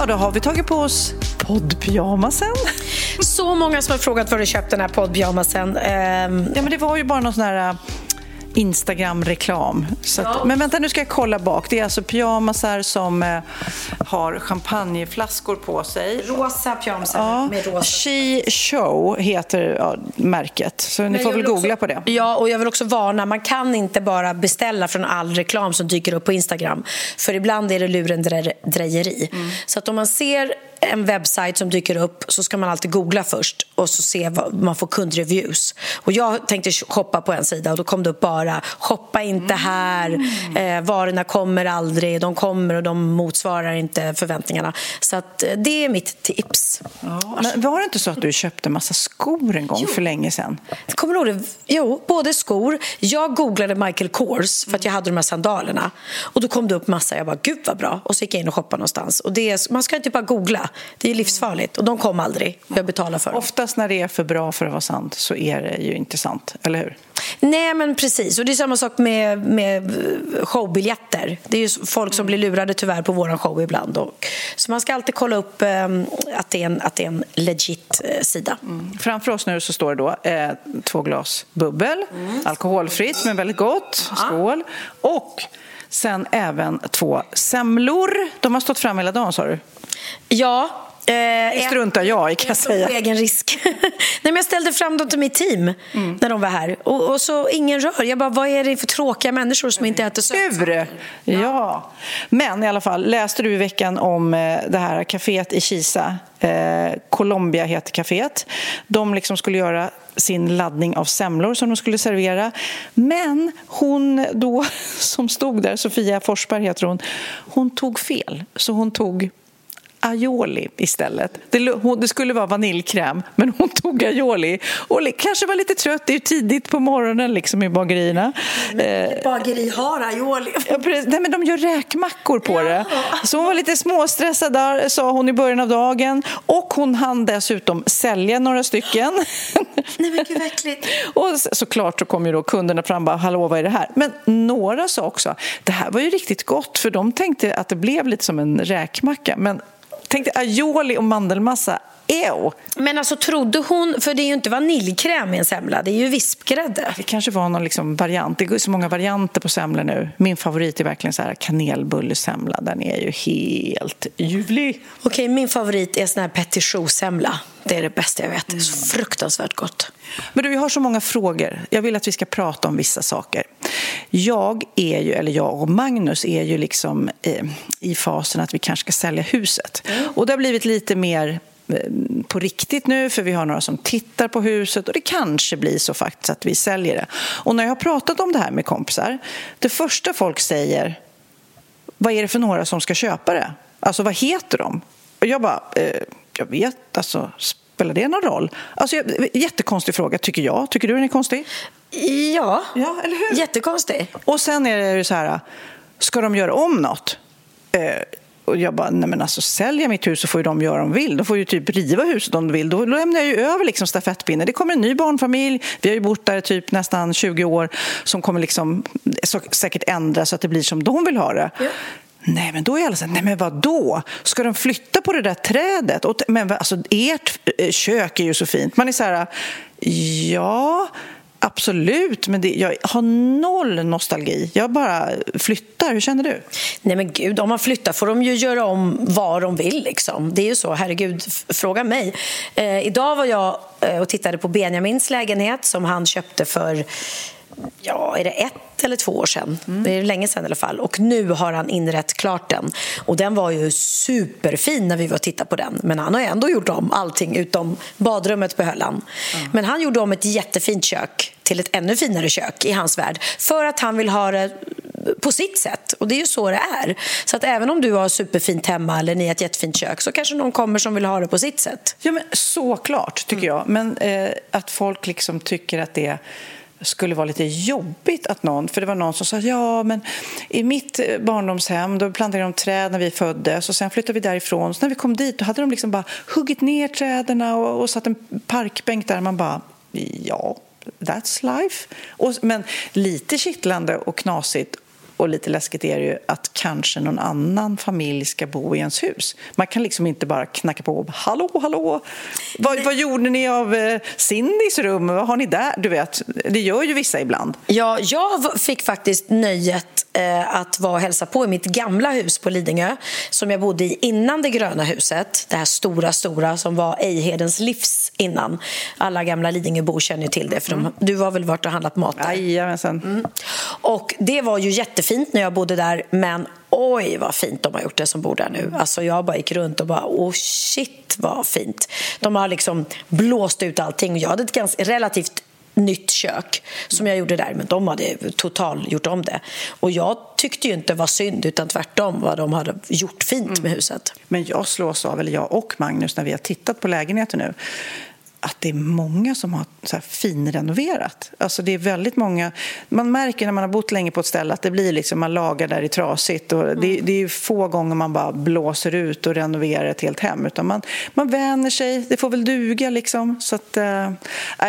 Ja, då har vi tagit på oss poddpyjamasen. Så många som har frågat var du köpt den här poddpyjamasen. Ehm, Ja, men det var ju bara någon sån här Instagram-reklam. Att, Men vänta, nu ska jag kolla bak. Det är alltså pyjamasar som eh, har champagneflaskor på sig. rosa pyjamasar Ja, med rosa. She Show heter ja, märket, så ni Men får jag väl googla också, på det. Ja, och jag vill också varna, man kan inte bara beställa från all reklam som dyker upp på Instagram. För ibland är det lurendrejeri. Mm. Så att om man ser en webbsajt som dyker upp så ska man alltid googla först och så se vad man får kundreviews. Och jag tänkte shoppa på en sida och då kom det upp bara shoppa inte här, eh, varorna kommer aldrig, de kommer och de motsvarar inte förväntningarna. Så att eh, det är mitt tips. Ja, men var det inte så att du köpte massa skor en gång för länge sedan? Kommer du ihåg det? Jo, både skor. Jag googlade Michael Kors för att jag hade de här sandalerna. Och då kom det upp massa. Jag bara, gud vad bra. Och så gick jag in och shoppade någonstans. Och det är, man ska inte bara googla. Det är livsfarligt. Och de kom aldrig. Jag betalar för dem. Oftast när det är för bra för att vara sant så är det ju inte sant, eller hur? Nej, men precis. Och det är samma sak med, med showbiljetter. Det är ju folk som blir lurade tyvärr på vår show ibland. Och, så man ska alltid kolla upp eh, att, det är en, att det är en legit eh, sida. Framför oss nu så står det då eh, två glas bubbel, alkoholfritt men väldigt gott, skål. Och sen även två semlor. De har stått fram hela dagen sa du? Ja. Eh, Det struntar jag i kan jag Jag stod på säga. egen risk. Nej, men jag ställde fram dem till mitt team när de var här. Och, och så ingen rör. Jag bara, vad är det för tråkiga människor som inte äter sötsaker? Hur? Ja. Men i alla fall, läste du i veckan om eh, det här kaféet i Kisa? Eh, Colombia heter kaféet. De liksom skulle göra sin laddning av semlor som de skulle servera. Men hon då som stod där, Sofia Forsberg heter hon, hon tog fel. Så hon tog aioli istället. Det, hon, det skulle vara vaniljkräm, men hon tog aioli. Och kanske var lite trött, det är ju tidigt på morgonen liksom i bagerierna. Eh, Bageri har aioli. Ja, precis. Nej, men de gör räkmackor på det. Så hon var lite småstressad där, sa hon i början av dagen. Och hon hann dessutom sälja några stycken. Nej, men gud vad äckligt. och så- såklart så kom ju då kunderna fram och bara, hallå vad är det här? Men några sa också, det här var ju riktigt gott för de tänkte att det blev lite som en räkmacka. Men Tänk dig aioli och mandelmassa, ew! Men alltså trodde hon, för det är ju inte vaniljkräm i en semla, det är ju vispgrädde. Det kanske var någon liksom variant. Det går så många varianter på semlor nu. Min favorit är verkligen så här kanelbullesemla. Den är ju helt ljuvlig. Okej, min favorit är sån här petit choux-semla. Det är det bästa jag vet. Det är så fruktansvärt gott. Men du, jag har så många frågor. Jag vill att vi ska prata om vissa saker. Jag är ju, eller jag och Magnus är ju liksom eh, i fasen att vi kanske ska sälja huset. Och det har blivit lite mer på riktigt nu för vi har några som tittar på huset och det kanske blir så faktiskt att vi säljer det. Och när jag har pratat om det här med kompisar, det första folk säger vad är det för några som ska köpa det? Alltså vad heter de? Och jag bara, eh, jag vet, alltså spelar det någon roll? Alltså, jättekonstig fråga tycker jag. Tycker du den är konstig? Ja, Ja, eller hur? jättekonstig. Och sen är det så här, ska de göra om något? Eh, och jag bara, nej men alltså sälja mitt hus så får ju de göra om de vill. De får ju typ riva huset om de vill. Då lämnar jag ju över liksom stafettpinnen. Det kommer en ny barnfamilj, vi har ju bott där typ nästan 20 år, som kommer liksom säkert ändra så att det blir som de vill ha det. Nej, men då är alla så här, nej men vadå? Ska de flytta på det där trädet? Och, men vad- alltså, ert eh, kök är ju så fint. Man är så här, ja, Absolut, men det, jag har noll nostalgi. Jag bara flyttar. Hur känner du? Nej men gud, om man flyttar får de ju göra om vad de vill. Liksom. Det är ju så. Herregud, fråga mig. Eh, idag var jag eh, och tittade på Benjamins lägenhet som han köpte för ja, är det ett eller två år sedan. Mm. Det är länge sedan i alla fall. Och nu har han inrett klart den. Och den var ju superfin när vi var och tittade på den. Men han har ändå gjort om allting utom badrummet behöll han. Mm. Men han gjorde om ett jättefint kök till ett ännu finare kök i hans värld. För att han vill ha det på sitt sätt. Och det är ju så det är. Så att även om du har superfint hemma eller ni har ett jättefint kök så kanske någon kommer som vill ha det på sitt sätt. Ja, men såklart tycker mm. jag. Men eh, att folk liksom tycker att det skulle vara lite jobbigt att någon... För det var någon som sa ja, men i mitt eh, barndomshem då plantade de träd när vi föddes och sen flyttade vi därifrån. Så när vi kom dit då hade de liksom bara huggit ner träden och, och satt en parkbänk där. Man bara, ja, that's life. Och, men lite kittlande och knasigt och lite läskigt är det ju att kanske någon annan familj ska bo i ens hus. Man kan liksom inte bara knacka på och hallå, hallå, vad, vad gjorde ni av eh, Cindys rum? Vad har ni där? Du vet, det gör ju vissa ibland. Ja, jag fick faktiskt nöjet eh, att vara och hälsa på i mitt gamla hus på Lidingö som jag bodde i innan det gröna huset. Det här stora, stora som var Ejhedens livs innan. Alla gamla Lidingöbor känner till det, för de, mm. du har väl varit och handlat mat där? Jajamensan. Mm. Och det var ju jättefint när jag bodde där, men oj vad fint de har gjort det som bor där nu. Alltså jag bara gick runt och bara, oh shit vad fint. De har liksom blåst ut allting. Jag hade ett ganska relativt nytt kök som jag gjorde där, men de hade total gjort om det. Och jag tyckte ju inte det var synd, utan tvärtom vad de hade gjort fint med huset. Men jag slås av, eller jag och Magnus, när vi har tittat på lägenheten nu att det är många som har så här finrenoverat. Alltså det är väldigt många, man märker när man har bott länge på ett ställe att det blir liksom, man lagar där är trasigt. Och mm. det, det, är få gånger man bara blåser ut och renoverar ett helt hem. Utan man, man vänjer sig, det får väl duga liksom. Så att, äh,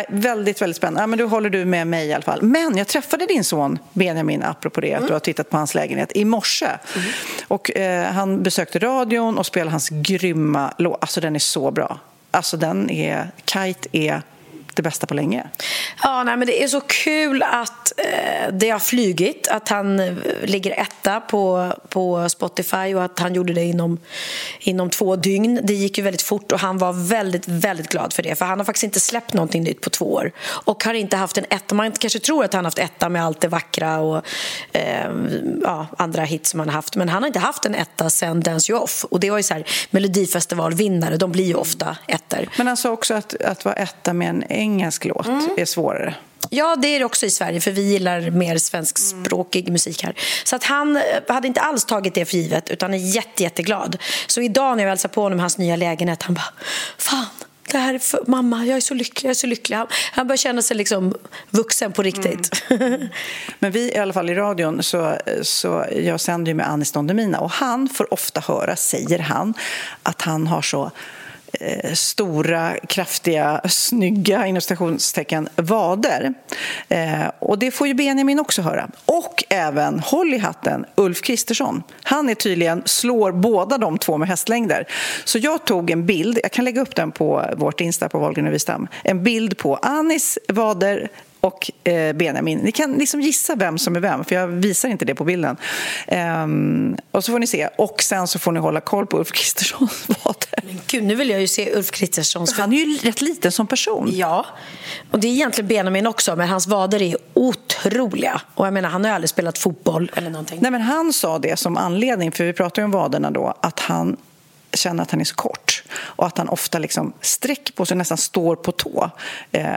väldigt, väldigt spännande. Ja, men då håller du med mig i alla fall. Men jag träffade din son Benjamin, apropå det, mm. att du har tittat på hans lägenhet, i morse. Mm. Och äh, han besökte radion och spelade hans grymma låt. Alltså den är så bra. Alltså den är, Kite är det bästa på länge. Ja, nej, men det är så kul att eh, det har flygit, att han eh, ligger etta på, på Spotify och att han gjorde det inom, inom två dygn. Det gick ju väldigt fort och han var väldigt, väldigt glad för det. För han har faktiskt inte släppt någonting nytt på två år och har inte haft en etta. Man kanske tror att han har haft etta med allt det vackra och eh, ja, andra hits som han har haft. Men han har inte haft en etta sen Dance You Off. Och det var ju så här, Melodifestivalvinnare, de blir ju ofta ettor. Men han sa också att, att vara etta med en engelsk låt mm. är svårare. Ja, det är det också i Sverige, för vi gillar mer svenskspråkig mm. musik här. Så att han eh, hade inte alls tagit det för givet, utan är jätte, jätteglad. Så idag när jag hälsade på honom hans nya lägenhet, han bara Fan, det här är för, mamma, jag är så lycklig, jag är så lycklig. Han, han börjar känna sig liksom vuxen på riktigt. Mm. Men vi i alla fall i radion, så, så jag sänder ju med Anis Don Demina och han får ofta höra, säger han, att han har så Eh, stora, kraftiga, snygga inom stationstecken vader. Eh, och det får ju Benjamin också höra. Och även, håll i hatten, Ulf Kristersson. Han är tydligen, slår båda de två med hästlängder. Så jag tog en bild, jag kan lägga upp den på vårt Insta på Wahlgren och Wistam. En bild på Anis vader och eh, Benjamin. Ni kan liksom gissa vem som är vem, för jag visar inte det på bilden. Um, och så får ni se. Och sen så får ni hålla koll på Ulf Kristerssons vader. Men gud, nu vill jag ju se Ulf Kristerssons... Han är ju rätt liten som person. Ja, och det är egentligen Benjamin också, men hans vader är otroliga. Och jag menar, han har ju aldrig spelat fotboll eller någonting. Nej, men han sa det som anledning, för vi pratar ju om vaderna då, att han känner att han är så kort och att han ofta liksom sträcker på sig, nästan står på tå eh,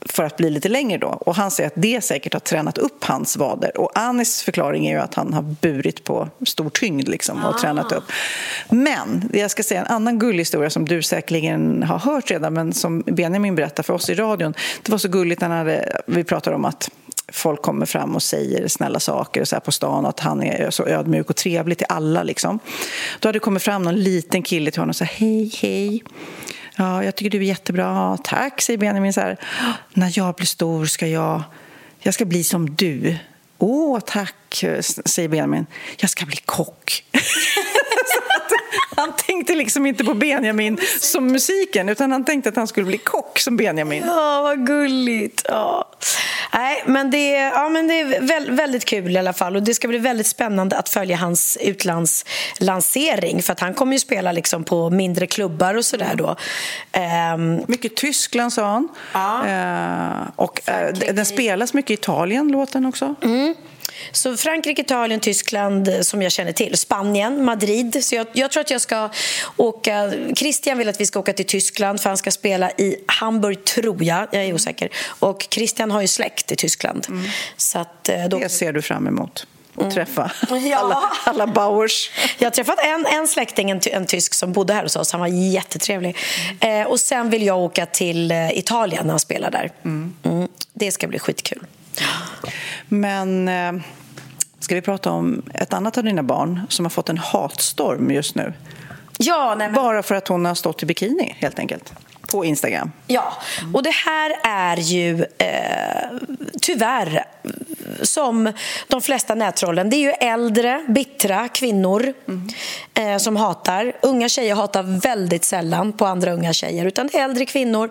för att bli lite längre. Då. Och Han säger att det säkert har tränat upp hans vader. Och Anis förklaring är ju att han har burit på stor tyngd liksom, och ah. tränat upp. Men jag ska säga en annan gullig historia som du säkerligen har hört redan men som Benjamin berättade för oss i radion. Det var så gulligt när vi pratade om att folk kommer fram och säger snälla saker så här på stan och att han är så ödmjuk och trevlig till alla. Liksom. Då hade det kommit fram någon liten kille till honom och sa hej, hej. Ja, jag tycker du är jättebra. Tack, säger Benjamin. Så här, När jag blir stor ska jag, jag ska bli som du. Åh, tack, säger Benjamin. Jag ska bli kock. han tänkte liksom inte på Benjamin som musiken utan han tänkte att han skulle bli kock som Benjamin. Ja, vad gulligt. Ja. Nej, men det, ja, men det är väldigt kul i alla fall. Och Det ska bli väldigt spännande att följa hans utlandslansering. För att han kommer ju spela liksom på mindre klubbar och sådär då. Um, mycket Tyskland, sa han. Ja. Uh, och uh, den spelas mycket i Italien, låten också. Mm. Så Frankrike, Italien, Tyskland eh, som jag känner till. Spanien, Madrid. Så jag, jag, tror att jag ska åka... Christian vill att vi ska åka till Tyskland för han ska spela i Hamburg, tror jag. Jag är osäker. Och Christian har ju släkt i Tyskland. Mm. Så att, eh, då... Det ser du fram emot att mm. träffa ja. alla, alla Bauers. Jag har träffat en, en släkting, en, en tysk, som bodde här hos oss. Han var jättetrevlig. Mm. Eh, och Sen vill jag åka till eh, Italien när han spelar där. Mm. mm. Det ska bli skitkul. Men eh, ska vi prata om ett annat av dina barn som har fått en hatstorm just nu? Ja, men... Bara för att hon har stått i bikini, helt enkelt på Instagram. Ja, och det här är ju eh, tyvärr som de flesta nättrollen. Det är ju äldre, bittra kvinnor mm. eh, som hatar. Unga tjejer hatar väldigt sällan på andra unga tjejer. Utan det är äldre kvinnor,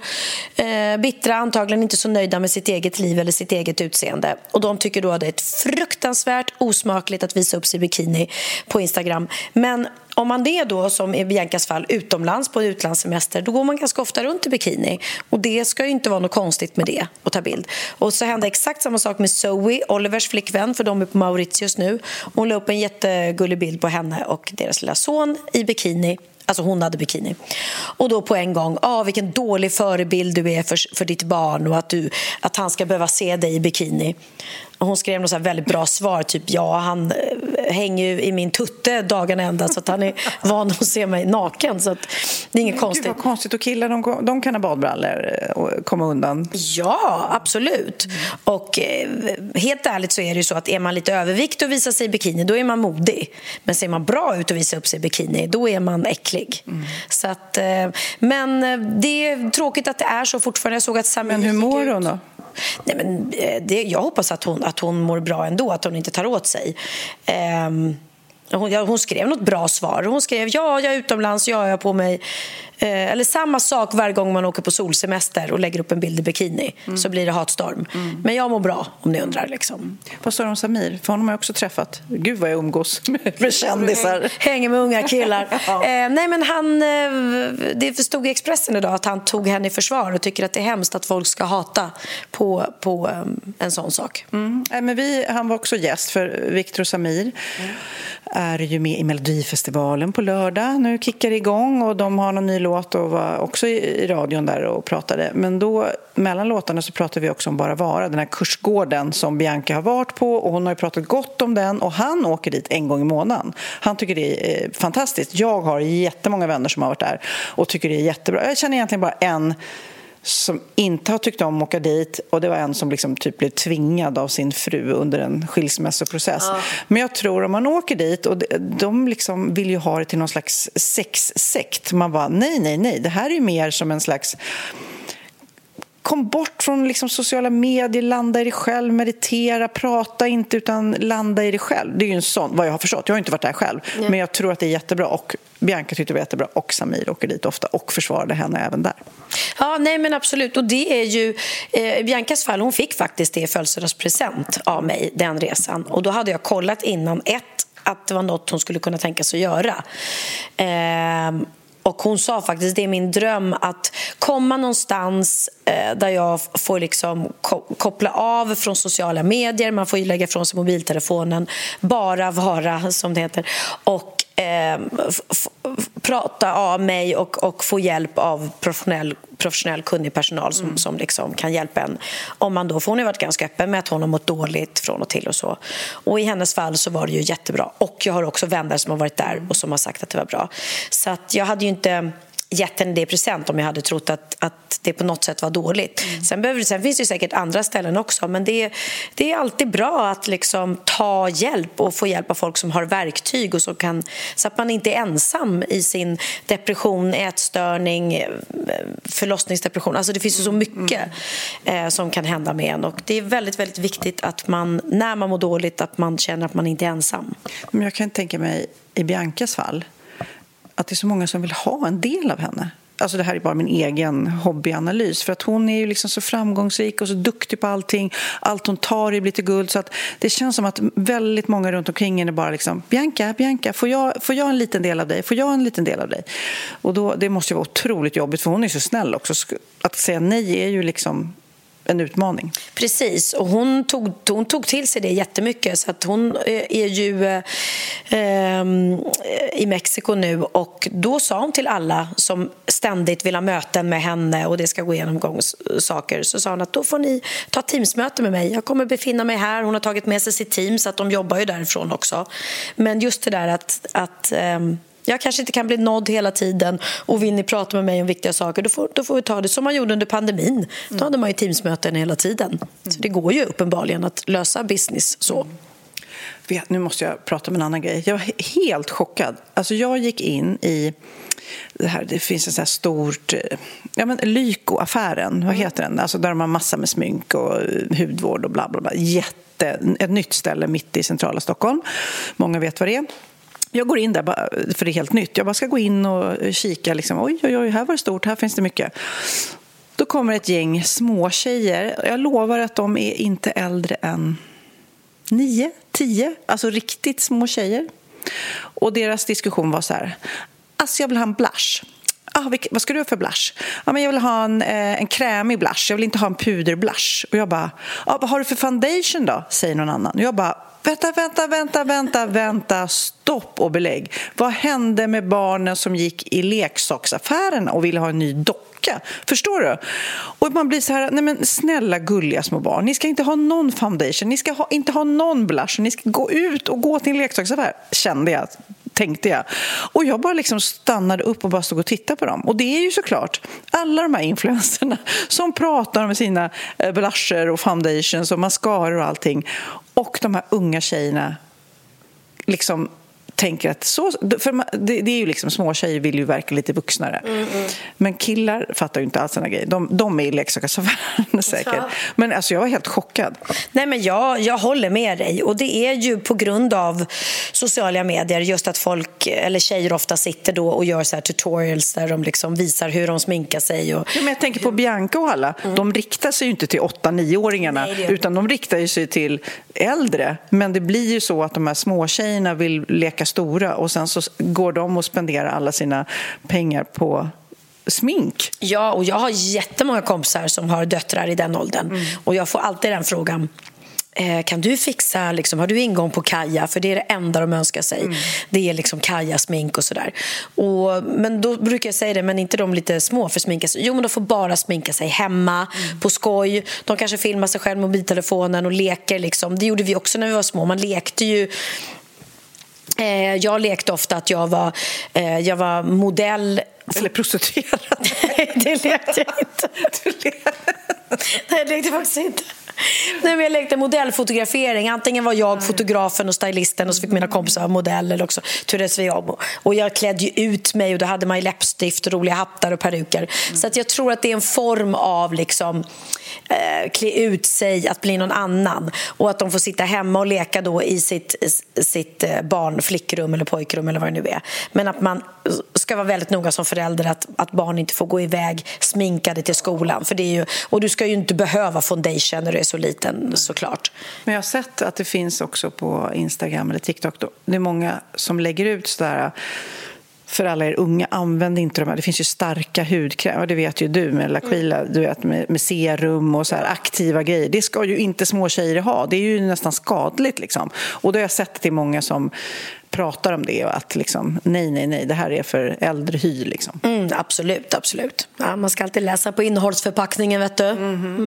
eh, bittra, antagligen inte så nöjda med sitt eget liv eller sitt eget utseende. Och De tycker då att det är fruktansvärt osmakligt att visa upp sig i bikini på Instagram. Men om man det då, som i Biancas fall, utomlands på utlandssemester då går man ganska ofta runt i bikini. Och Det ska ju inte vara något konstigt med det, att ta bild. Och så hände exakt samma sak med Zoe, Olivers flickvän, för de är på Mauritius nu. Hon la upp en jättegullig bild på henne och deras lilla son i bikini Alltså hon hade bikini. Och då på en gång, ah, vilken dålig förebild du är för, för ditt barn och att, du, att han ska behöva se dig i bikini. Hon skrev något så väldigt bra svar, typ ja, han eh, hänger ju i min tutte dagen ända så att han är van att se mig naken. Så det är inget konstigt. Gud, vad konstigt. Och killar, de, de kan ha badbrallor och komma undan? Ja, absolut. Mm. Och eh, helt ärligt så är det ju så att är man lite övervikt och visar sig i bikini, då är man modig. Men ser man bra ut och visar upp sig i bikini, då är man äcklig. Mm. Så att, eh, men det är tråkigt att det är så fortfarande. Jag såg att Sami Men hur mår hon då? Nej, men eh, det, jag hoppas att hon, att hon mår bra ändå, att hon inte tar åt sig. Um, hon, hon, skrev något bra svar. Hon skrev ja, jag är utomlands, ja, jag har på mig Eh, eller samma sak varje gång man åker på solsemester och lägger upp en bild i bikini. Mm. Så blir det hatstorm. Mm. Men jag mår bra, om ni undrar. Liksom. Vad sa du om Samir? För honom har jag också träffat. Gud, vad jag umgås med, med kändisar. Hänger med unga killar. ja. eh, nej, men han, eh, det stod i Expressen idag att han tog henne i försvar och tycker att det är hemskt att folk ska hata på, på um, en sån sak. Mm. Eh, men vi, han var också gäst, för Victor och Samir mm. är ju med i Melodifestivalen på lördag. Nu kickar det igång och de har någon ny låt och var också i radion där och pratade. Men då, mellan låtarna så pratade vi också om Bara vara, den här kursgården som Bianca har varit på och hon har pratat gott om den och han åker dit en gång i månaden. Han tycker det är eh, fantastiskt. Jag har jättemånga vänner som har varit där och tycker det är jättebra. Jag känner egentligen bara en som inte har tyckt om att åka dit och det var en som liksom typ blev tvingad av sin fru under en skilsmässoprocess. Ja. Men jag tror om man åker dit och de liksom vill ju ha det till någon slags sexsekt. Man bara nej, nej, nej, det här är mer som en slags kom bort från liksom sociala medier, landa i dig själv, meditera, prata inte utan landa i dig själv. Det är ju en sån, vad jag har förstått. Jag har inte varit där själv, Nej. men jag tror att det är jättebra. Och Bianca tyckte det var jättebra och Samir åker dit ofta och försvarade henne även där. Ja, nej men absolut. Och det är ju, eh, Biancas fall, hon fick faktiskt det i födelsedagspresent av mig, den resan. Och då hade jag kollat innan, ett, att det var något hon skulle kunna tänka sig att göra. Eh, och hon sa faktiskt det är min dröm att komma någonstans eh, där jag får liksom koppla av från sociala medier. Man får lägga ifrån sig mobiltelefonen, bara vara, som det heter. Och eh, prata av mig och, och få hjälp av professionell, professionell kunnig personal som, mm. som liksom kan hjälpa en. Om man då, för hon har varit ganska öppen med att hon har mått dåligt från och till. och så. Och I hennes fall så var det ju jättebra. Och Jag har också vänner som har varit där och som har sagt att det var bra. Så att jag hade ju inte gett henne det i present om jag hade trott att, att det på något sätt var dåligt. Mm. Sen, behöver, sen finns det säkert andra ställen också men det, det är alltid bra att liksom ta hjälp och få hjälp av folk som har verktyg och så, kan, så att man inte är ensam i sin depression, ätstörning, förlossningsdepression. Alltså det finns ju så mm. mycket mm. eh, som kan hända med en och det är väldigt, väldigt viktigt att man, när man mår dåligt, att man känner att man inte är ensam. Men jag kan tänka mig i Biancas fall att det är så många som vill ha en del av henne. Alltså det här är bara min egen hobbyanalys. För att hon är ju liksom så framgångsrik och så duktig på allting. Allt hon tar i blir till guld. Så att det känns som att väldigt många runt omkring henne bara liksom Bianca, Bianca, får jag, får jag en liten del av dig? Får jag en liten del av dig? Och då, det måste ju vara otroligt jobbigt för hon är så snäll också. Att säga nej är ju liksom en utmaning. Precis, och hon tog, hon tog till sig det jättemycket. Så att hon eh, är ju eh, i Mexiko nu och då sa hon till alla som ständigt vill ha möten med henne och det ska gå igenom saker så sa hon att då får ni ta teamsmöte med mig. Jag kommer befinna mig här. Hon har tagit med sig sitt team så att de jobbar ju därifrån också. Men just det där att, att eh, jag kanske inte kan bli nådd hela tiden och vill ni prata med mig om viktiga saker då får, då får vi ta det som man gjorde under pandemin. Då hade man ju teamsmöten hela tiden. Så det går ju uppenbarligen att lösa business så. Vet, nu måste jag prata om en annan grej. Jag var helt chockad. Alltså jag gick in i det, här, det finns en sån här stort... Ja, men Lyko-affären, vad heter den? Alltså där de har massa med smink och hudvård och bla bla bla. Jätte, ett nytt ställe mitt i centrala Stockholm. Många vet vad det är. Jag går in där, för det är helt nytt. Jag bara ska gå in och kika. Liksom. Oj, oj, oj, här var det stort, här finns det mycket. Då kommer ett gäng småtjejer. Jag lovar att de är inte äldre än nio, tio. Alltså riktigt små tjejer. Och deras diskussion var så här. Alltså, jag vill ha en blush. Ah, vad ska du ha för blush? Ah, men jag vill ha en, eh, en krämig blush. Jag vill inte ha en puderblush. Och jag bara, ah, vad har du för foundation då? Säger någon annan. Och jag bara, Vänta, vänta, vänta, vänta, vänta, stopp och belägg. Vad hände med barnen som gick i leksaksaffärerna och ville ha en ny docka? Förstår du? Och man blir så här, nej men snälla gulliga små barn, ni ska inte ha någon foundation, ni ska ha, inte ha någon blush, ni ska gå ut och gå till en leksaksaffär, kände jag tänkte jag. Och jag bara liksom stannade upp och bara stod och tittade på dem. Och det är ju såklart alla de här influencerna som pratar om sina eh, blusher och foundations och mascaror och allting. Och de här unga tjejerna liksom tänker att så... För det, det är ju liksom, små tjejer vill ju verka lite vuxnare. Mm, mm. Men killar fattar ju inte alls såna grejer. De, de är i leksaksaffären säkert. Ja. Men alltså, jag var helt chockad. Nej, men jag, jag håller med dig. Och det är ju på grund av sociala medier just att folk, eller tjejer ofta sitter då och gör så här tutorials där de liksom visar hur de sminkar sig. Och... Ja, men jag tänker på Bianca och alla. Mm. De riktar sig ju inte till 8-9-åringarna utan de riktar sig till äldre. Men det blir ju så att de här småtjejerna vill leka stora och sen så går de och spenderar alla sina pengar på smink. Ja, och jag har jättemånga kompisar som har döttrar i den åldern mm. och jag får alltid den frågan eh, kan du fixa, liksom, har du ingång på Kaja? För det är det enda de önskar sig. Mm. Det är liksom Kaja-smink och sådär. Och, men då brukar jag säga det, men inte de lite små för sminka sig. Jo, men de får bara sminka sig hemma, mm. på skoj. De kanske filmar sig själv med mobiltelefonen och leker. Liksom. Det gjorde vi också när vi var små. Man lekte ju jag lekte ofta att jag var, eh, jag var modell. Eller prostituerad. Nej, det lekte jag inte. Nej, det lekte jag faktiskt inte. Nej, men jag lekte modellfotografering. Antingen var jag fotografen och stylisten och så fick mina kompisar vara modell eller också turades vi om. Och jag klädde ut mig och då hade man läppstift, roliga hattar och peruker. Så att jag tror att det är en form av liksom eh, klä ut sig, att bli någon annan. Och att de får sitta hemma och leka då i sitt, sitt eh, barn, flickrum eller pojkrum eller vad det nu är. Men att man ska vara väldigt noga som förälder att, att barn inte får gå iväg sminkade till skolan. För det är ju, och du ska ju inte behöva foundation när du är så liten såklart. Men jag har sett att det finns också på Instagram eller TikTok. Det är många som lägger ut sådär för alla er unga, använd inte de här. Det finns ju starka hudkrämer, det vet ju du med Laquila, du vet med, med serum och så här aktiva grejer. Det ska ju inte små tjejer ha, det är ju nästan skadligt liksom. Och då har jag sett till många som pratar om det och att liksom, nej, nej, nej, det här är för äldre hy liksom. Mm, absolut, absolut. Ja, man ska alltid läsa på innehållsförpackningen, vet du. Mm.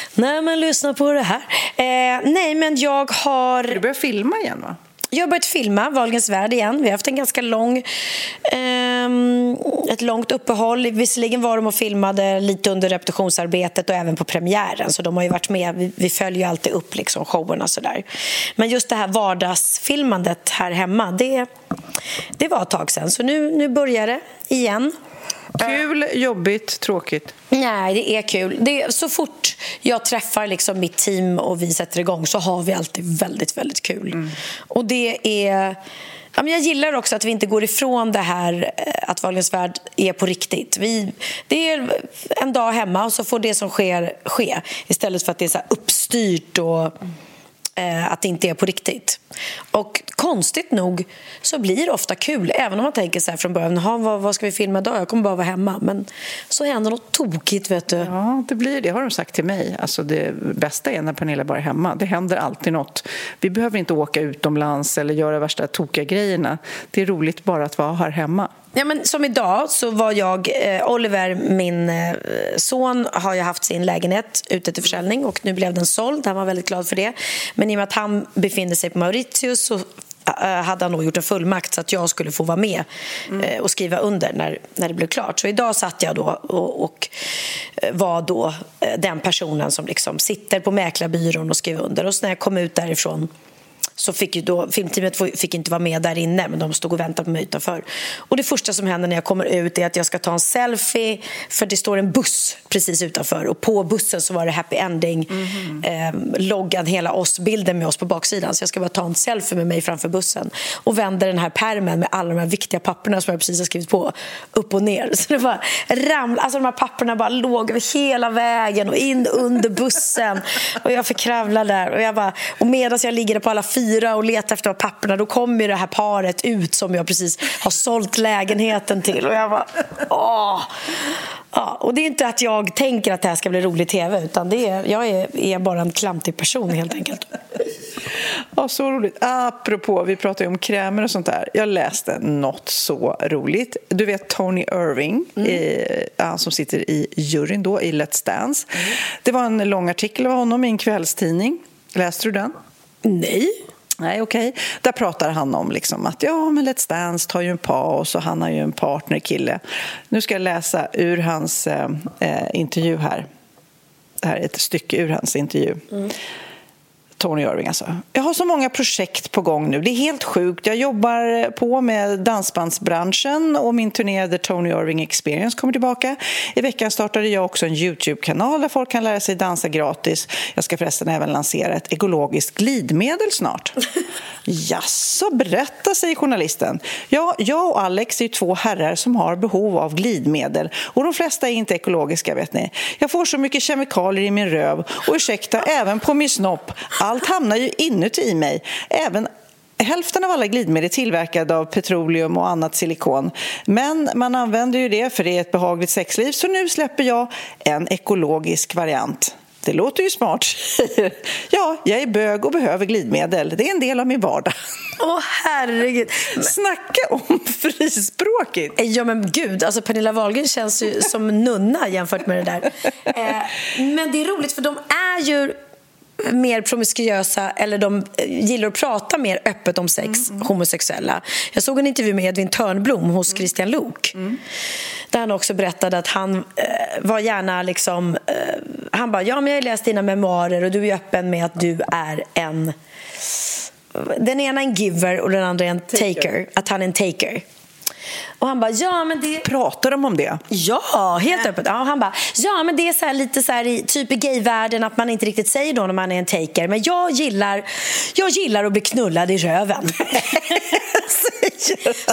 Nej, men lyssna på det här. Eh, nej, men jag har... Du börjar filma igen, va? Jag har börjat filma Wahlgrens värld igen. Vi har haft en ganska lång, eh, ett långt uppehåll. Visserligen var de och filmade lite under repetitionsarbetet och även på premiären. Så de har ju varit med. Vi, vi följer alltid upp liksom showerna sådär. Men just det här vardagsfilmandet här hemma, det, det var ett tag sedan. Så nu, nu börjar det igen. Kul, jobbigt, tråkigt? Nej, det är kul. Det är, så fort jag träffar liksom mitt team och vi sätter igång så har vi alltid väldigt, väldigt kul. Mm. Och det är... Ja, men jag gillar också att vi inte går ifrån det här eh, att Wahlgrens värld är på riktigt. Vi, det är en dag hemma och så får det som sker ske istället för att det är så uppstyrt och eh, att det inte är på riktigt. Och konstigt nog så blir det ofta kul, även om man tänker så här från början, vad, vad ska vi filma idag? Jag kommer bara vara hemma. Men så händer något tokigt, vet du. Ja, det blir det, har de sagt till mig. Alltså det bästa är när Pernilla bara är hemma. Det händer alltid något. Vi behöver inte åka utomlands eller göra värsta tokiga grejerna. Det är roligt bara att vara här hemma. Ja, men som idag så var jag, eh, Oliver, min eh, son, har ju haft sin lägenhet ute till försäljning och nu blev den såld. Han var väldigt glad för det. Men i och med att han befinner sig på Mauritius så eh, hade han nog gjort en fullmakt så att jag skulle få vara med mm. Eh, och skriva under när, när det blev klart. Så idag satt jag då och, och eh, var då den personen som liksom sitter på mäklarbyrån och skriver under. Och så när jag kom ut därifrån så fick ju då, filmteamet fick inte vara med där inne men de stod och väntade på mig utanför. Och det första som händer när jag kommer ut är att jag ska ta en selfie för det står en buss precis utanför och på bussen så var det happy ending mm. eh, loggan, hela oss, bilden med oss på baksidan så jag ska bara ta en selfie med mig framför bussen och vänder den här permen med alla de här viktiga papperna som jag precis har skrivit på upp och ner. Så det bara ramlade, alltså de här papperna bara låg över hela vägen och in under bussen och jag fick kravla där och jag bara, och medan jag ligger på alla fyra hyra och leta efter papperna då kommer det här paret ut som jag precis har sålt lägenheten till. Och jag bara, åh! Ja, och det är inte att jag tänker att det här ska bli rolig tv utan det är, jag är, är bara en klantig person helt enkelt. Ja, så roligt. Apropå, vi pratar ju om krämer och sånt där. Jag läste något så roligt. Du vet Tony Irving, mm. eh, som sitter i juryn då i Let's Dance. Mm. Det var en lång artikel av honom i en kvällstidning. Läste du den? Nej. Nej, okej. Okay. Där pratar han om liksom att ja, men Let's Dance tar ju en paus och han har ju en partnerkille. Nu ska jag läsa ur hans eh, eh, intervju här. Det här är ett stycke ur hans intervju. Mm. Tony Irving alltså. Jag har så många projekt på gång nu. Det är helt sjukt. Jag jobbar på med dansbandsbranschen och min turné The Tony Irving Experience kommer tillbaka. I veckan startade jag också en Youtube-kanal där folk kan lära sig dansa gratis. Jag ska förresten även lansera ett ekologiskt glidmedel snart. Jaså, berätta, säger journalisten. Ja, jag och Alex är två herrar som har behov av glidmedel och de flesta är inte ekologiska, vet ni. Jag får så mycket kemikalier i min röv och ursäkta, även på min snopp allt hamnar ju inuti mig. Även Hälften av alla glidmedel är tillverkade av petroleum och annat silikon. Men man använder ju det för det är ett behagligt sexliv så nu släpper jag en ekologisk variant. Det låter ju smart. ja, jag är bög och behöver glidmedel. Det är en del av min vardag. Åh, oh, herregud. Snacka om frispråkigt! Ja, men gud. Alltså, Pernilla Wahlgren känns ju som nunna jämfört med det där. Eh, men det är roligt, för de är ju mer promiskuösa eller de eh, gillar att prata mer öppet om sex, mm, mm. homosexuella. Jag såg en intervju med Edvin Törnblom hos mm. Christian Lok mm. där han också berättade att han eh, var gärna liksom... Eh, han bara, ja men jag har läst dina memoarer och du är öppen med att du är en... Den ena är en giver och den andra är en taker. taker. Att han är en taker. Och han bara, ja men det... Pratar de om det? Ja, helt öppet. Ja, han bara, ja men det är så här, lite så här i typ i gayvärlden att man inte riktigt säger då när man är en taker. Men jag gillar, jag gillar att bli knullad i röven.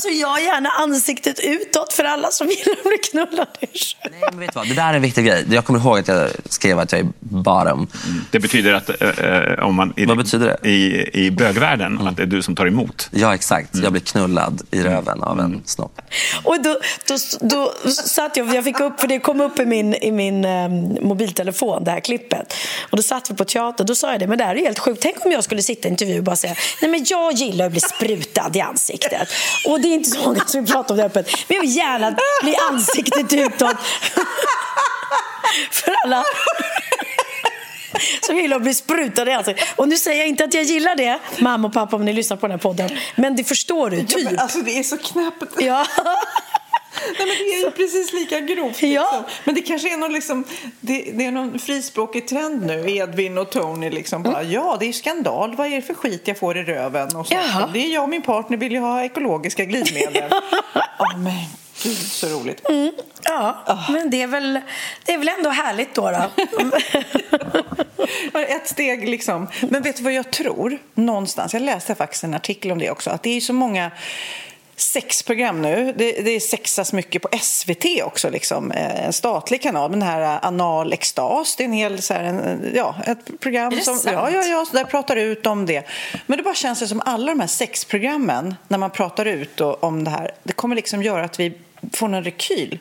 Så jag gärna ansiktet utåt för alla som gillar att bli knullade. Nej, men vet du vad? Det där är en viktig grej. Jag kommer ihåg att jag skrev att jag är bottom. Det betyder att eh, om man, i, Vad betyder det? i, i bögvärlden, att det är du som tar emot. Ja, exakt. Jag blir knullad i röven av en snopp. Och då, då, då satt jag, jag fick upp, för det kom upp i min, i min ehm, mobiltelefon, det här klippet. Och då satt vi på teatern, då sa jag det, men det här är helt sjukt. Tänk om jag skulle sitta i intervju och bara säga, nej men jag gillar att bli sprutad i ansiktet. Och det är inte så många som vill prata om det öppet, men jag vill gärna bli ansiktet utåt. för alla som gillar att bli sprutade i ansiktet. Och nu säger jag inte att jag gillar det, mamma och pappa om ni lyssnar på den här podden. Men det förstår du, typ. Men alltså det är så knäppt. Ja. Nej, men det är ju precis lika grovt. Liksom. Ja. Men det kanske är någon, liksom, det, det är någon frispråkig trend nu. Edvin och Tony liksom bara, ja det är skandal. Vad är det för skit jag får i röven? Och så. Det är jag och min partner vill ju ha ekologiska glidmedel. Åh men gud så roligt. Ja, men det är, väl, det är väl ändå härligt då. då. Ett steg liksom. Men vet du vad jag tror? Någonstans, jag läste faktiskt en artikel om det också, att det är så många sexprogram nu. Det, det sexas mycket på SVT också, liksom. Eh, en statlig kanal. Men den här eh, Anal extas, det är en hel, så här, en, ja, ett program som... Ja, ja, ja, där pratar ut om det. Men det bara känns det som alla de här sexprogrammen, när man pratar ut om det här, det kommer liksom göra att vi får en rekyl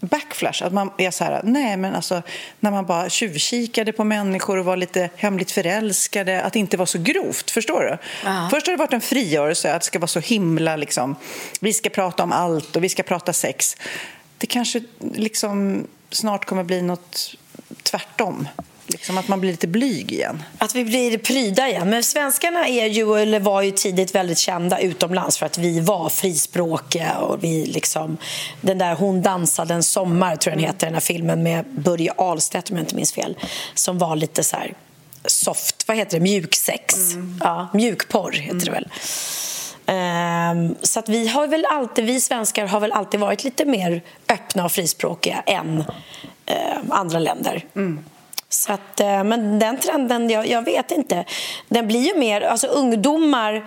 backflash, att man är så här, nej men alltså när man bara tjuvkikade på människor och var lite hemligt förälskade, att det inte var så grovt, förstår du? Först har det varit en frigörelse, att det ska vara så himla liksom, vi ska prata om allt och vi ska prata sex. Det kanske liksom snart kommer bli något tvärtom, liksom att man blir lite blyg igen. Att vi blir pryda igen. Men svenskarna är ju, eller var ju tidigt väldigt kända utomlands för att vi var frispråkiga. Och vi liksom, den där Hon dansade en sommar, tror jag den heter, den här filmen med Börje Ahlstedt om jag inte minns fel. Som var lite så här soft, vad heter det, mjuksex. Ja, mjukporr heter det väl. Ehm, så att vi har väl alltid, vi svenskar har väl alltid varit lite mer öppna och frispråkiga än ehm, andra länder. Så att, eh, men den trenden, jag, jag vet inte. Den blir ju mer... Alltså ungdomar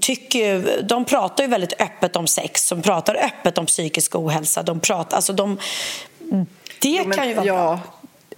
tycker ju, de pratar ju väldigt öppet om sex. De pratar öppet om psykisk ohälsa. De pratar, alltså de, det Men kan ju vara ja, bra.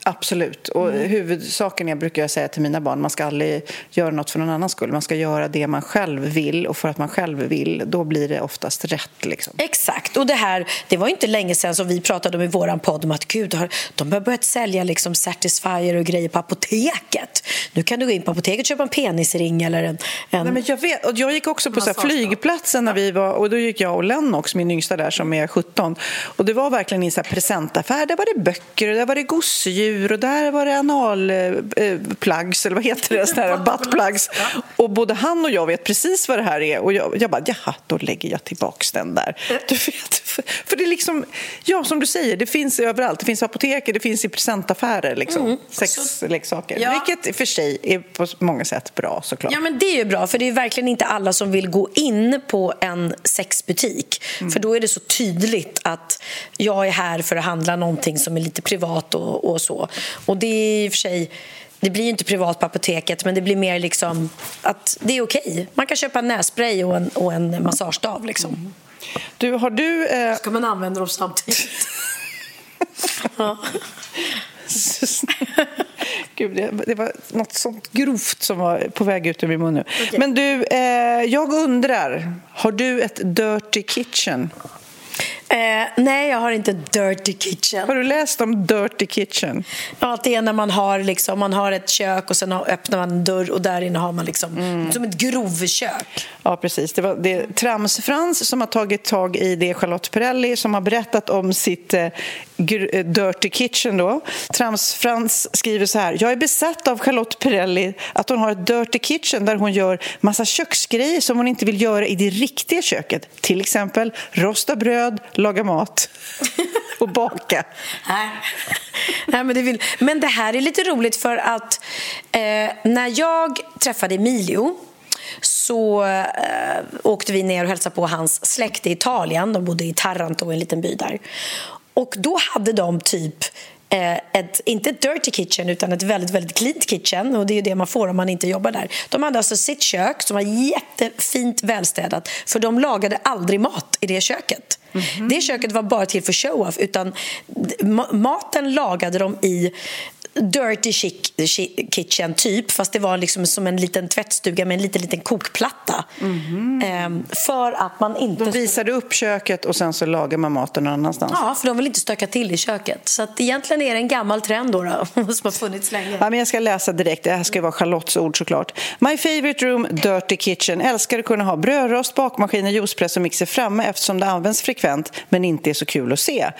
Absolut. Och huvudsaken är, brukar jag säga till mina barn, man ska aldrig göra något för någon annans skull. Man ska göra det man själv vill och för att man själv vill, då blir det oftast rätt. Liksom. Exakt. Och det här, det var inte länge sedan som vi pratade om i vår podd om att gud, har, de har börjat sälja liksom Satisfyer och grejer på apoteket. Nu kan du gå in på apoteket och köpa en penisring eller en... en... Nej, men jag, vet, och jag gick också på så flygplatsen när vi var, och då gick jag och Lennox, min yngsta där som är 17. Och det var verkligen i en så här presentaffär, där var det böcker och där var det gosedjur och där var det analplugs, eller vad heter det, här buttplugs. Och både han och jag vet precis vad det här är och jag, jag bara, jaha, då lägger jag tillbaks den där. Du vet, för, det är liksom, ja som du säger, det finns överallt. Det finns på apoteket, det finns i presentaffärer, liksom, sexleksaker. Ja. Vilket i och för sig är på många sätt bra såklart. Ja, men det är ju bra, för det är verkligen inte alla som vill gå in på en sexbutik. För då är det så tydligt att jag är här för att handla någonting som är lite privat och, och så. Och det är i och för sig... Det blir ju inte privat på apoteket, men det blir mer liksom att det är okej. Man kan köpa en nässpray och en, och en massagestav. Liksom. Du, har du... Eh, Ska man använda dem samtidigt? ja. Gud, det, det var något sånt grovt som var på väg ut ur min mun nu. Men du, eh, jag undrar, har du ett dirty kitchen? Eh, nej, jag har inte dirty kitchen. Har du läst om dirty kitchen? Ja, att det är när man har, liksom, man har ett kök och sen öppnar man en dörr och där inne har man liksom, som ett grovkök. Ja, precis. Det var det Trams-Frans som har tagit tag i det. Charlotte Perrelli som har berättat om sitt eh, eh, dirty kitchen. Då. Trams-Frans skriver så här. Jag är besatt av Charlotte Perrelli, att hon har ett dirty kitchen där hon gör massa köksgrejer som hon inte vill göra i det riktiga köket. Till exempel rosta bröd, laga mat och baka. Nej. Nej, men, det vill... men det här är lite roligt för att eh, när jag träffade Emilio så eh, åkte vi ner och hälsade på hans släkt i Italien. De bodde i Taranto, en liten by där. Och då hade de typ eh, ett, inte ett dirty kitchen utan ett väldigt, väldigt clean kitchen och det är ju det man får om man inte jobbar där. De hade alltså sitt kök som var jättefint välstädat för de lagade aldrig mat i det köket. Mm-hmm. Det köket var bara till för show-off utan maten lagade de i dirty chic, kitchen typ fast det var liksom som en liten tvättstuga med en liten, liten kokplatta. Mm. För att man inte... De visade upp köket och sen så lagar man maten någon annanstans. Ja, för de vill inte stöka till i köket. Så att egentligen är det en gammal trend då, då som har funnits länge. Ja, men jag ska läsa direkt. Det här ska vara Charlottes ord såklart. My favorite room, dirty kitchen. Älskar att kunna ha brödrost, bakmaskiner, juicepress och mixer framme eftersom det används frekvent men inte är så kul att se.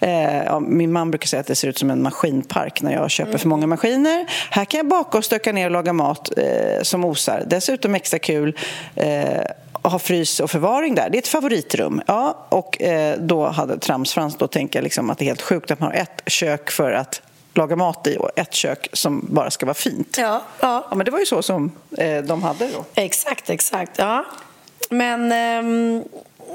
Eh, ja, min man brukar säga att det ser ut som en maskinpark när jag köper mm. för många maskiner. Här kan jag baka och stöka ner och laga mat eh, som osar. Dessutom extra kul eh, att ha frys och förvaring där. Det är ett favoritrum. Ja, och eh, då hade Tramsfrans då tänker jag liksom att det är helt sjukt att man har ett kök för att laga mat i och ett kök som bara ska vara fint. Ja, ja. ja men det var ju så som eh, de hade då. Exakt, exakt. Ja. Men ehm,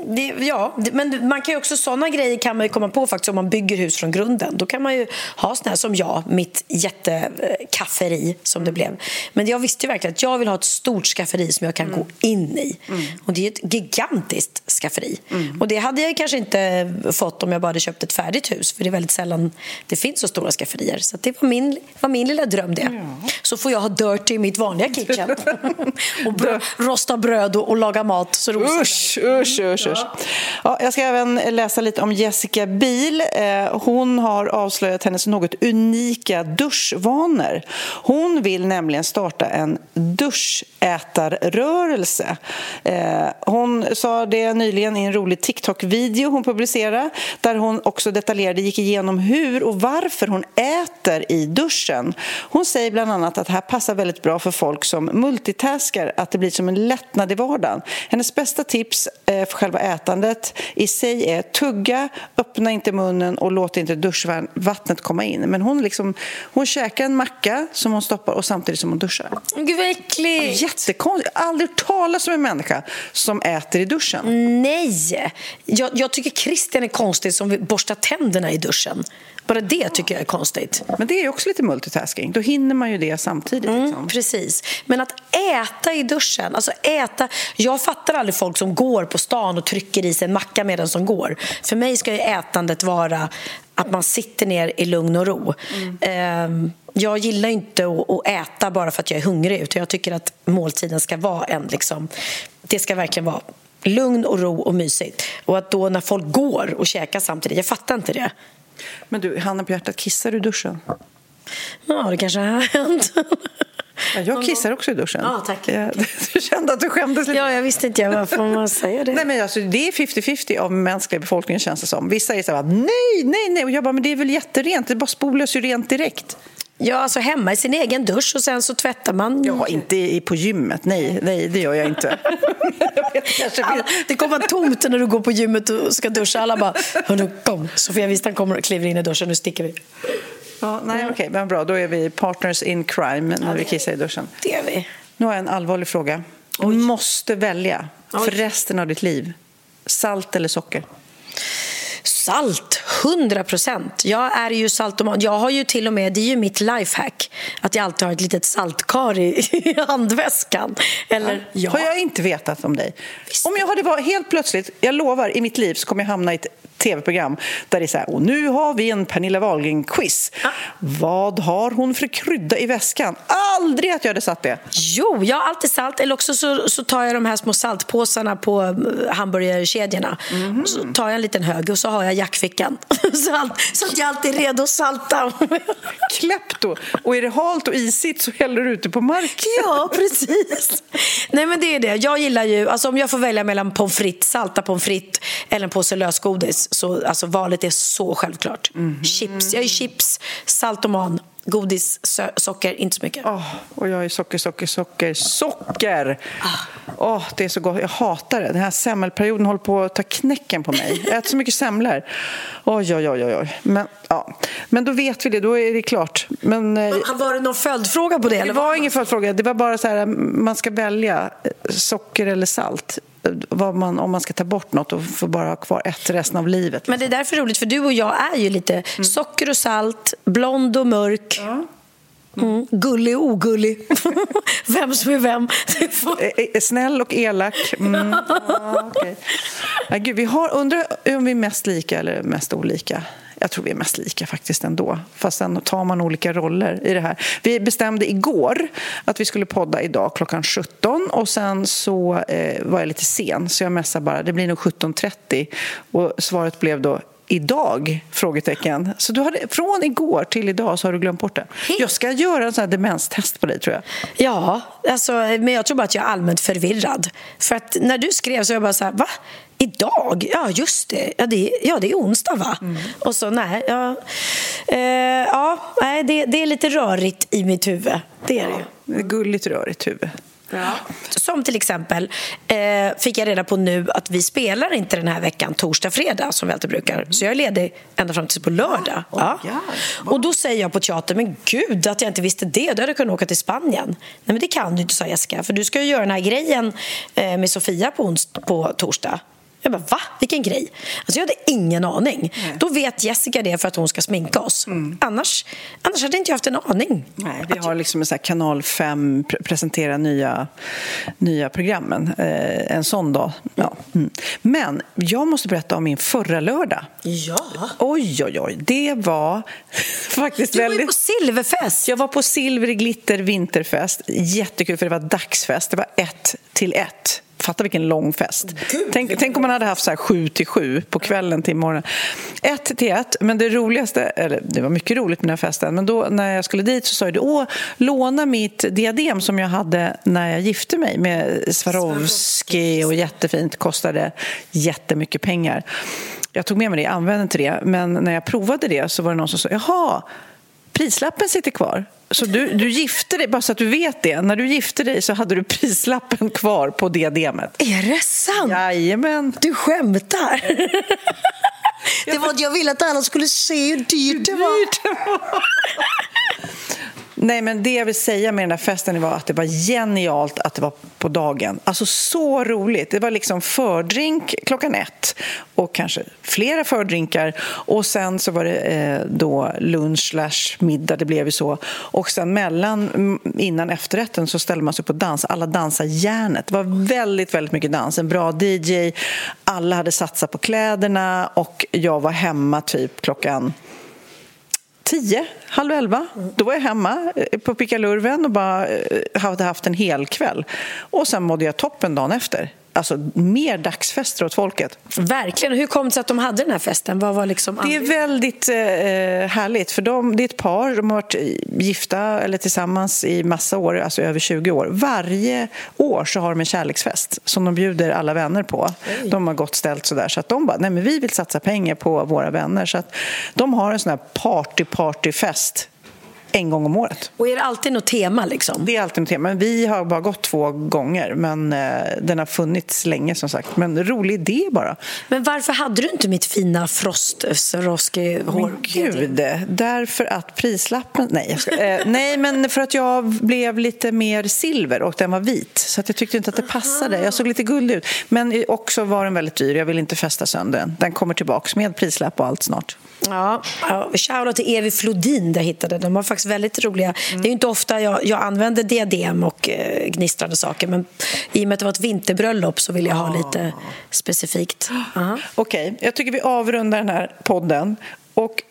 det, ja, men man kan ju också såna grejer kan man komma på faktiskt om man bygger hus från grunden. Då kan man ju ha såna här som jag, mitt jättekafferi som det blev. Men jag visste ju verkligen att jag vill ha ett stort skafferi som jag kan mm. gå in i. Mm. Och det är ett gigantiskt skafferi. Mm. Och det hade jag kanske inte fått om jag bara hade köpt ett färdigt hus. För det är väldigt sällan det finns så stora skafferier. Så det var min, var min lilla dröm det. Ja. Så får jag ha dirty i mitt vanliga kitchen. och brö, rosta bröd och, och laga mat. Så usch, usch, usch research. Ja, jag ska även läsa lite om Jessica Biel. Eh, hon har avslöjat hennes något unika duschvanor. Hon vill nämligen starta en duschätarrörelse. Eh, hon sa det nyligen i en rolig TikTok-video hon publicerade där hon också detaljerade gick igenom hur och varför hon äter i duschen. Hon säger bland annat att det här passar väldigt bra för folk som multitaskar, att det blir som en lättnad i vardagen. Hennes bästa tips eh, för själva ätandet i sig är tugga, öppna inte munnen och låt inte duschvattnet komma in. Men hon, liksom, hon käkar en macka som hon stoppar och samtidigt som hon duschar. Gud vad äckligt! Jättekonstigt. Jag har aldrig hört talas om en människa som äter i duschen. Nej! Jag, jag tycker Christian är konstig som borstar tänderna i duschen. Bara det tycker jag är konstigt. Men det är också lite multitasking. Då hinner man ju det samtidigt. Mm, liksom. precis. Men att äta i duschen, alltså äta... Jag fattar aldrig folk som går på stan och trycker i sig en macka medan de går. För mig ska ju ätandet vara att man sitter ner i lugn och ro. Mm. Ehm, jag gillar inte att äta bara för att jag är hungrig utan jag tycker att måltiden ska vara en... Liksom, det ska verkligen vara lugn och ro och mysigt. Och att då när folk går och käkar samtidigt, jag fattar inte det. Men du, handen på hjärtat, kissar du i duschen? Ja, det kanske har hänt. Ja, jag kissar också i duschen. Ja, tack. Du kände att du skämdes lite? Ja, jag visste inte varför man säger det. Nej, men alltså, det är 50-50 av mänskliga befolkningen känns det som. Vissa säger så här, nej, nej, nej. Och jag bara, men det är väl jätterent. Det bara spolas ju rent direkt. Ja, alltså hemma i sin egen dusch och sen så tvättar man. Ja, inte på gymmet. Nej, nej det gör jag inte. Alla, det kommer vara tomt när du går på gymmet och ska duscha. Alla bara, hörru, kom. Sofia Wistam kommer och kliver in i duschen. Nu sticker vi. Ja, nej, okej, okay, men bra. Då är vi partners in crime när ja, vi kissar i duschen. Det är vi. Nu har jag en allvarlig fråga. Du Oj. måste välja Oj. för resten av ditt liv. Salt eller socker? Salt, 100 procent. Jag är ju saltoman. Jag har ju till och med, det är ju mitt lifehack, att jag alltid har ett litet saltkar i, i handväskan. Eller, ja. Har jag inte vetat om dig? Visst. Om jag hade varit helt plötsligt, jag lovar, i mitt liv så kommer jag hamna i ett tv-program där det är så här, och nu har vi en Pernilla Wahlgren-quiz. Ah. Vad har hon för krydda i väskan? Aldrig att jag hade satt det. Jo, jag har alltid salt. Eller också så, så tar jag de här små saltpåsarna på eh, hamburgerkedjorna. Mm. Så tar jag en liten hög och så har jag jackfickan. så, så att jag alltid är redo att salta. Klepto! Och är det halt och isigt så häller du ut det på marken. ja, precis. Nej, men det är det. Jag gillar ju, alltså om jag får välja mellan pommes frites, salta pommes frites eller en påse lösgodis så alltså, valet är så självklart. Mm. Chips. Jag är chips, saltoman, godis, socker, inte så mycket. Oh, och jag är socker, socker, socker, socker! Ah. Oh, det är så gott. Jag hatar det. Den här semmelperioden håller på att ta knäcken på mig. Jag äter så mycket semlor. Oj, oj, oj, oj. Men, ja. Men då vet vi det. Då är det klart. Men, eh, var det någon följdfråga på det? Det var ingen följdfråga. Det var bara så här, man ska välja socker eller salt. Man, om man ska ta bort något och få bara ha kvar ett resten av livet. Men det är därför roligt, för du och jag är ju lite socker och salt, blond och mörk. Mm. Gullig och ogullig. vem som är vem. Får- Snäll och elak. Mm. Ja, ja, gud, vi har, undrar om vi är mest lika eller mest olika. Jag tror vi är mest lika faktiskt ändå. Fast sen tar man olika roller i det här. Vi bestämde igår att vi skulle podda idag klockan 17 och sen så eh, var jag lite sen så jag messade bara, det blir nog 17.30 och svaret blev då Idag? Frågetecken. Så du hade, från igår till idag så har du glömt bort det. Jag ska göra en sån demenstest på dig tror jag. Ja, alltså, men jag tror bara att jag är allmänt förvirrad. För att när du skrev så var jag bara så här, va? Idag? Ja, just det. Ja, det, ja, det är onsdag, va? Och så, nej, ja. Eh, ja, nej det, det är lite rörigt i mitt huvud. Det är det ju. Är gulligt rörigt huvud. Som till exempel eh, fick jag reda på nu att vi spelar inte den här veckan torsdag, fredag som vi alltid brukar. Så jag är ledig ända fram till på lördag. Ja. Och då säger jag på teatern, men gud att jag inte visste det. Då hade jag kunnat åka till Spanien. Nej men det kan du inte, sa Jessica. För du ska ju göra den här grejen eh, med Sofia på, ons- på torsdag. Jag bara, va? Vilken grej? Alltså jag hade ingen aning. Då vet Jessica det för att hon ska sminka oss. Annars, annars hade inte jag haft en aning. Nej, vi har liksom en sån kanal 5 pre- presentera nya, nya programmen. Eh, en sån dag. Ja. Mm. Men jag måste berätta om min förra lördag. Ja. Oj, oj, oj. Det var faktiskt Du var ju väldigt... på silverfest. Jag var på Silver Glitter vinterfest. Jättekul, för det var dagsfest. Det var ett till ett. Fatta vilken lång fest. Tänk, tänk om man hade haft så här sju till sju på kvällen till morgonen. Ett till ett, men det roligaste, eller det var mycket roligt med den här festen, men då när jag skulle dit så sa du åh, låna mitt diadem som jag hade när jag gifte mig med Swarovski och jättefint, kostade jättemycket pengar. Jag tog med mig det, använde inte det, men när jag provade det så var det någon som sa jaha, prislappen sitter kvar. Så du, du gifte dig, bara så att du vet det, när du gifte dig så hade du prislappen kvar på diademet. Är det sant? Jajamän. Du skämtar? det var att jag ville att alla skulle se hur dyrt det var. Nej, men det jag vill säga med den här festen var att det var genialt att det var på dagen. Alltså så roligt. Det var liksom fördrink klockan ett och kanske flera fördrinkar och sen så var det eh, då lunch slash middag, det blev ju så. Och sen mellan, mm, innan efterrätten så ställde man sig på dans. Alla dansade järnet. Det var väldigt, väldigt mycket dans. En bra DJ. Alla hade satsat på kläderna och jag var hemma typ klockan tio, halv elva. Då var jag hemma eh, på pickalurven och bara eh, hade haft en hel kväll. Och sen mådde jag toppen dagen efter. Alltså mer dagsfester åt folket. Verkligen. Hur kom det sig att de hade den här festen? Vad var liksom Det är väldigt eh, härligt, för de, det är ett par, de har varit gifta eller tillsammans i massa år, alltså över 20 år. Varje år så har de en kärleksfest som de bjuder alla vänner på. De har gott ställt sådär, så att de bara, nej men vi vill satsa pengar på våra vänner. Så att de har en sån här party-party-fest en gång om året. Och är det alltid något tema liksom? Det är alltid ett tema. Vi har bara gått två gånger, men eh, den har funnits länge som sagt. Men rolig idé bara. Men varför hade du inte mitt fina Frost Swarovski hår? Men gud, därför att prislappen... Nej, jag ska, eh, nej, men för att jag blev lite mer silver och den var vit. Så att jag tyckte inte att det passade. Jag såg lite gullig ut. Men också var den väldigt dyr. Jag vill inte fästa sönder den. Den kommer tillbaka med prislapp och allt snart. Ja, shoutout till Evi Flodin där jag hittade. De var faktiskt väldigt roliga. Det är ju inte ofta jag, jag använder diadem och eh, gnistrande saker men i och med att det var ett vinterbröllop så vill jag ha lite specifikt. Ja. Okej, jag tycker vi avrundar den här podden. Och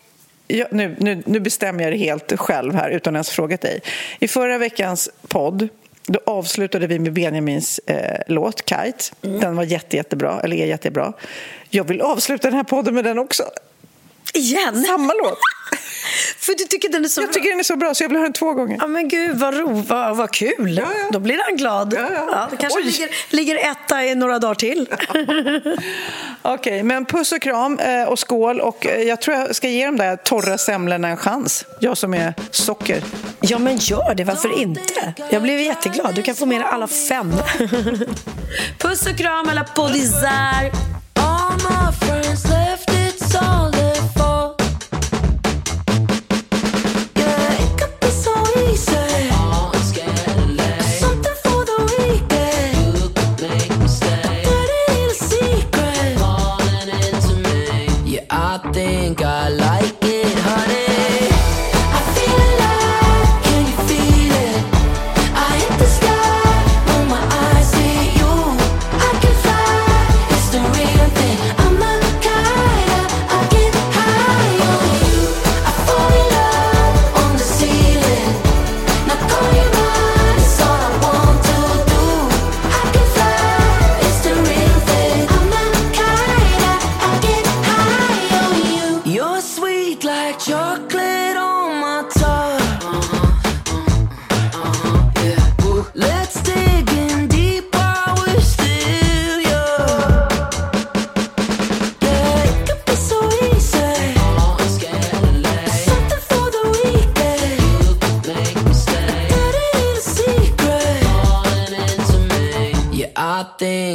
jag, nu, nu, nu bestämmer jag det helt själv här utan ens frågat dig. I förra veckans podd då avslutade vi med Benjamins eh, låt Kite. Den var jätte, jättebra, eller är jättebra. Jag vill avsluta den här podden med den också. Igen? Samma låt. För du tycker den är så Jag bra? tycker den är så bra så jag vill höra den två gånger. Ja men gud vad ro, vad, vad kul. Ja, ja. Då blir han glad. Ja, ja. det kanske Oj. ligger, ligger etta i några dagar till. Okej, men puss och kram eh, och skål. Och eh, jag tror jag ska ge de där torra semlorna en chans. Jag som är socker. Ja men gör det, varför inte? Jag blev jätteglad. Du kan få med dig alla fem. Puss och kram alla poddisar. All my friends left, it's all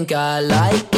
think I like